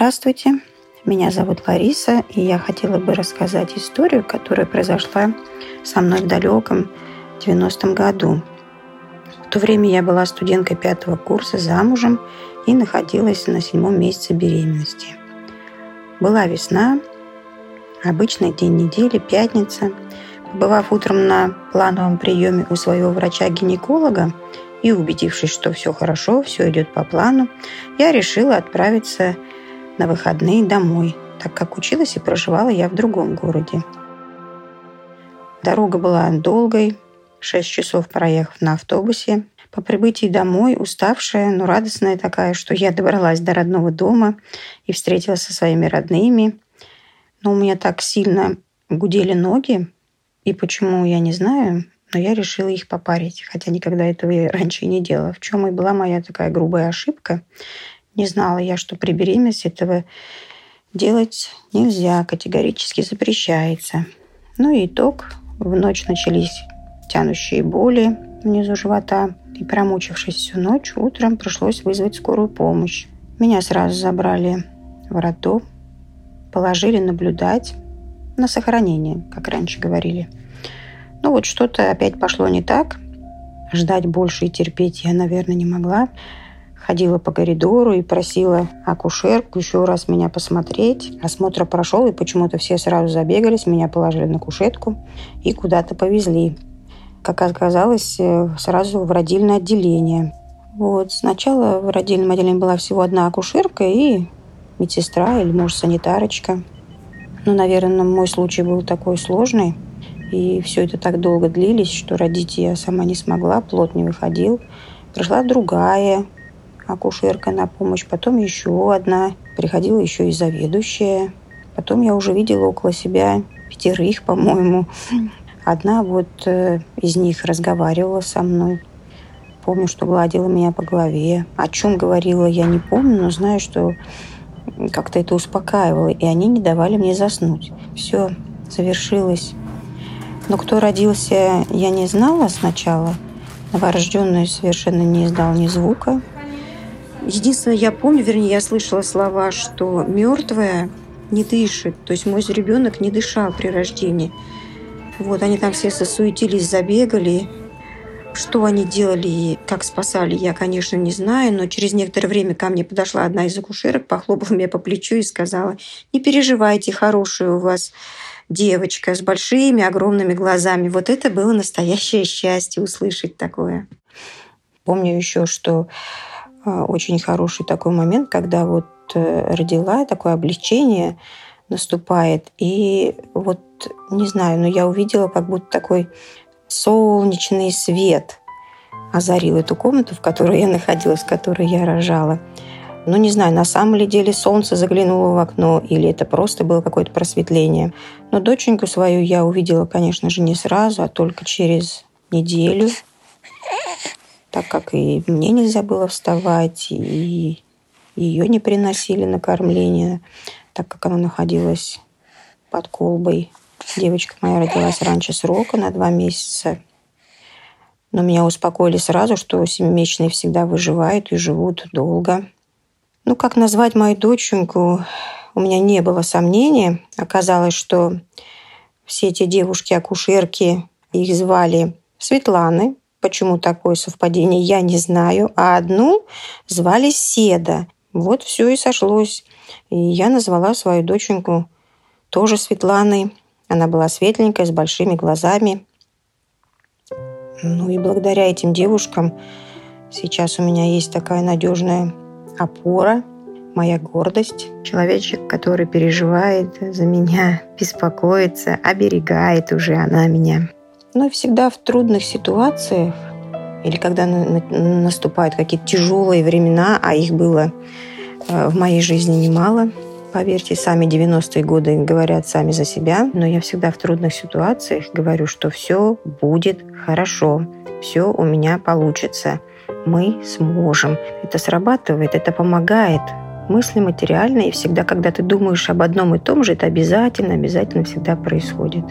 Здравствуйте, меня зовут Лариса, и я хотела бы рассказать историю, которая произошла со мной в далеком 90-м году. В то время я была студенткой пятого курса, замужем и находилась на седьмом месяце беременности. Была весна, обычный день недели, пятница. Побывав утром на плановом приеме у своего врача-гинеколога и убедившись, что все хорошо, все идет по плану, я решила отправиться на выходные домой, так как училась и проживала я в другом городе. Дорога была долгой, 6 часов проехав на автобусе. По прибытии домой, уставшая, но радостная такая, что я добралась до родного дома и встретилась со своими родными. Но у меня так сильно гудели ноги, и почему, я не знаю, но я решила их попарить, хотя никогда этого раньше и не делала. В чем и была моя такая грубая ошибка. Не знала я, что при беременности этого делать нельзя, категорически запрещается. Ну и итог. В ночь начались тянущие боли внизу живота. И промучившись всю ночь, утром пришлось вызвать скорую помощь. Меня сразу забрали в роддом, положили наблюдать на сохранение, как раньше говорили. Ну вот что-то опять пошло не так. Ждать больше и терпеть я, наверное, не могла ходила по коридору и просила акушерку еще раз меня посмотреть. Осмотр прошел, и почему-то все сразу забегались, меня положили на кушетку и куда-то повезли. Как оказалось, э, сразу в родильное отделение. Вот. Сначала в родильном отделении была всего одна акушерка и медсестра или, может, санитарочка. Ну, наверное, мой случай был такой сложный. И все это так долго длились, что родить я сама не смогла, плод не выходил. Пришла другая акушерка на помощь, потом еще одна, приходила еще и заведующая. Потом я уже видела около себя пятерых, по-моему. Одна вот э, из них разговаривала со мной. Помню, что гладила меня по голове. О чем говорила, я не помню, но знаю, что как-то это успокаивало, и они не давали мне заснуть. Все завершилось. Но кто родился, я не знала сначала. Новорожденный совершенно не издал ни звука. Единственное, я помню, вернее, я слышала слова, что мертвая не дышит. То есть мой ребенок не дышал при рождении. Вот они там все сосуетились, забегали. Что они делали и как спасали, я, конечно, не знаю, но через некоторое время ко мне подошла одна из акушерок, похлопала меня по плечу и сказала, не переживайте, хорошая у вас девочка с большими, огромными глазами. Вот это было настоящее счастье услышать такое. Помню еще, что очень хороший такой момент, когда вот э, родила, такое облегчение наступает. И вот, не знаю, но я увидела как будто такой солнечный свет озарил эту комнату, в которой я находилась, в которой я рожала. Ну, не знаю, на самом ли деле солнце заглянуло в окно, или это просто было какое-то просветление. Но доченьку свою я увидела, конечно же, не сразу, а только через неделю так как и мне нельзя было вставать, и ее не приносили на кормление, так как она находилась под колбой. Девочка моя родилась раньше срока на два месяца. Но меня успокоили сразу, что семимесячные всегда выживают и живут долго. Ну, как назвать мою доченьку, у меня не было сомнений. Оказалось, что все эти девушки-акушерки, их звали Светланы, Почему такое совпадение, я не знаю. А одну звали Седа. Вот все и сошлось. И я назвала свою доченьку тоже Светланой. Она была светленькая, с большими глазами. Ну и благодаря этим девушкам сейчас у меня есть такая надежная опора, моя гордость. Человечек, который переживает за меня, беспокоится, оберегает уже она меня. Но всегда в трудных ситуациях или когда наступают какие-то тяжелые времена, а их было э, в моей жизни немало, поверьте, сами 90-е годы говорят сами за себя, но я всегда в трудных ситуациях говорю, что все будет хорошо, все у меня получится, мы сможем. Это срабатывает, это помогает. Мысли материальные, и всегда, когда ты думаешь об одном и том же, это обязательно, обязательно всегда происходит.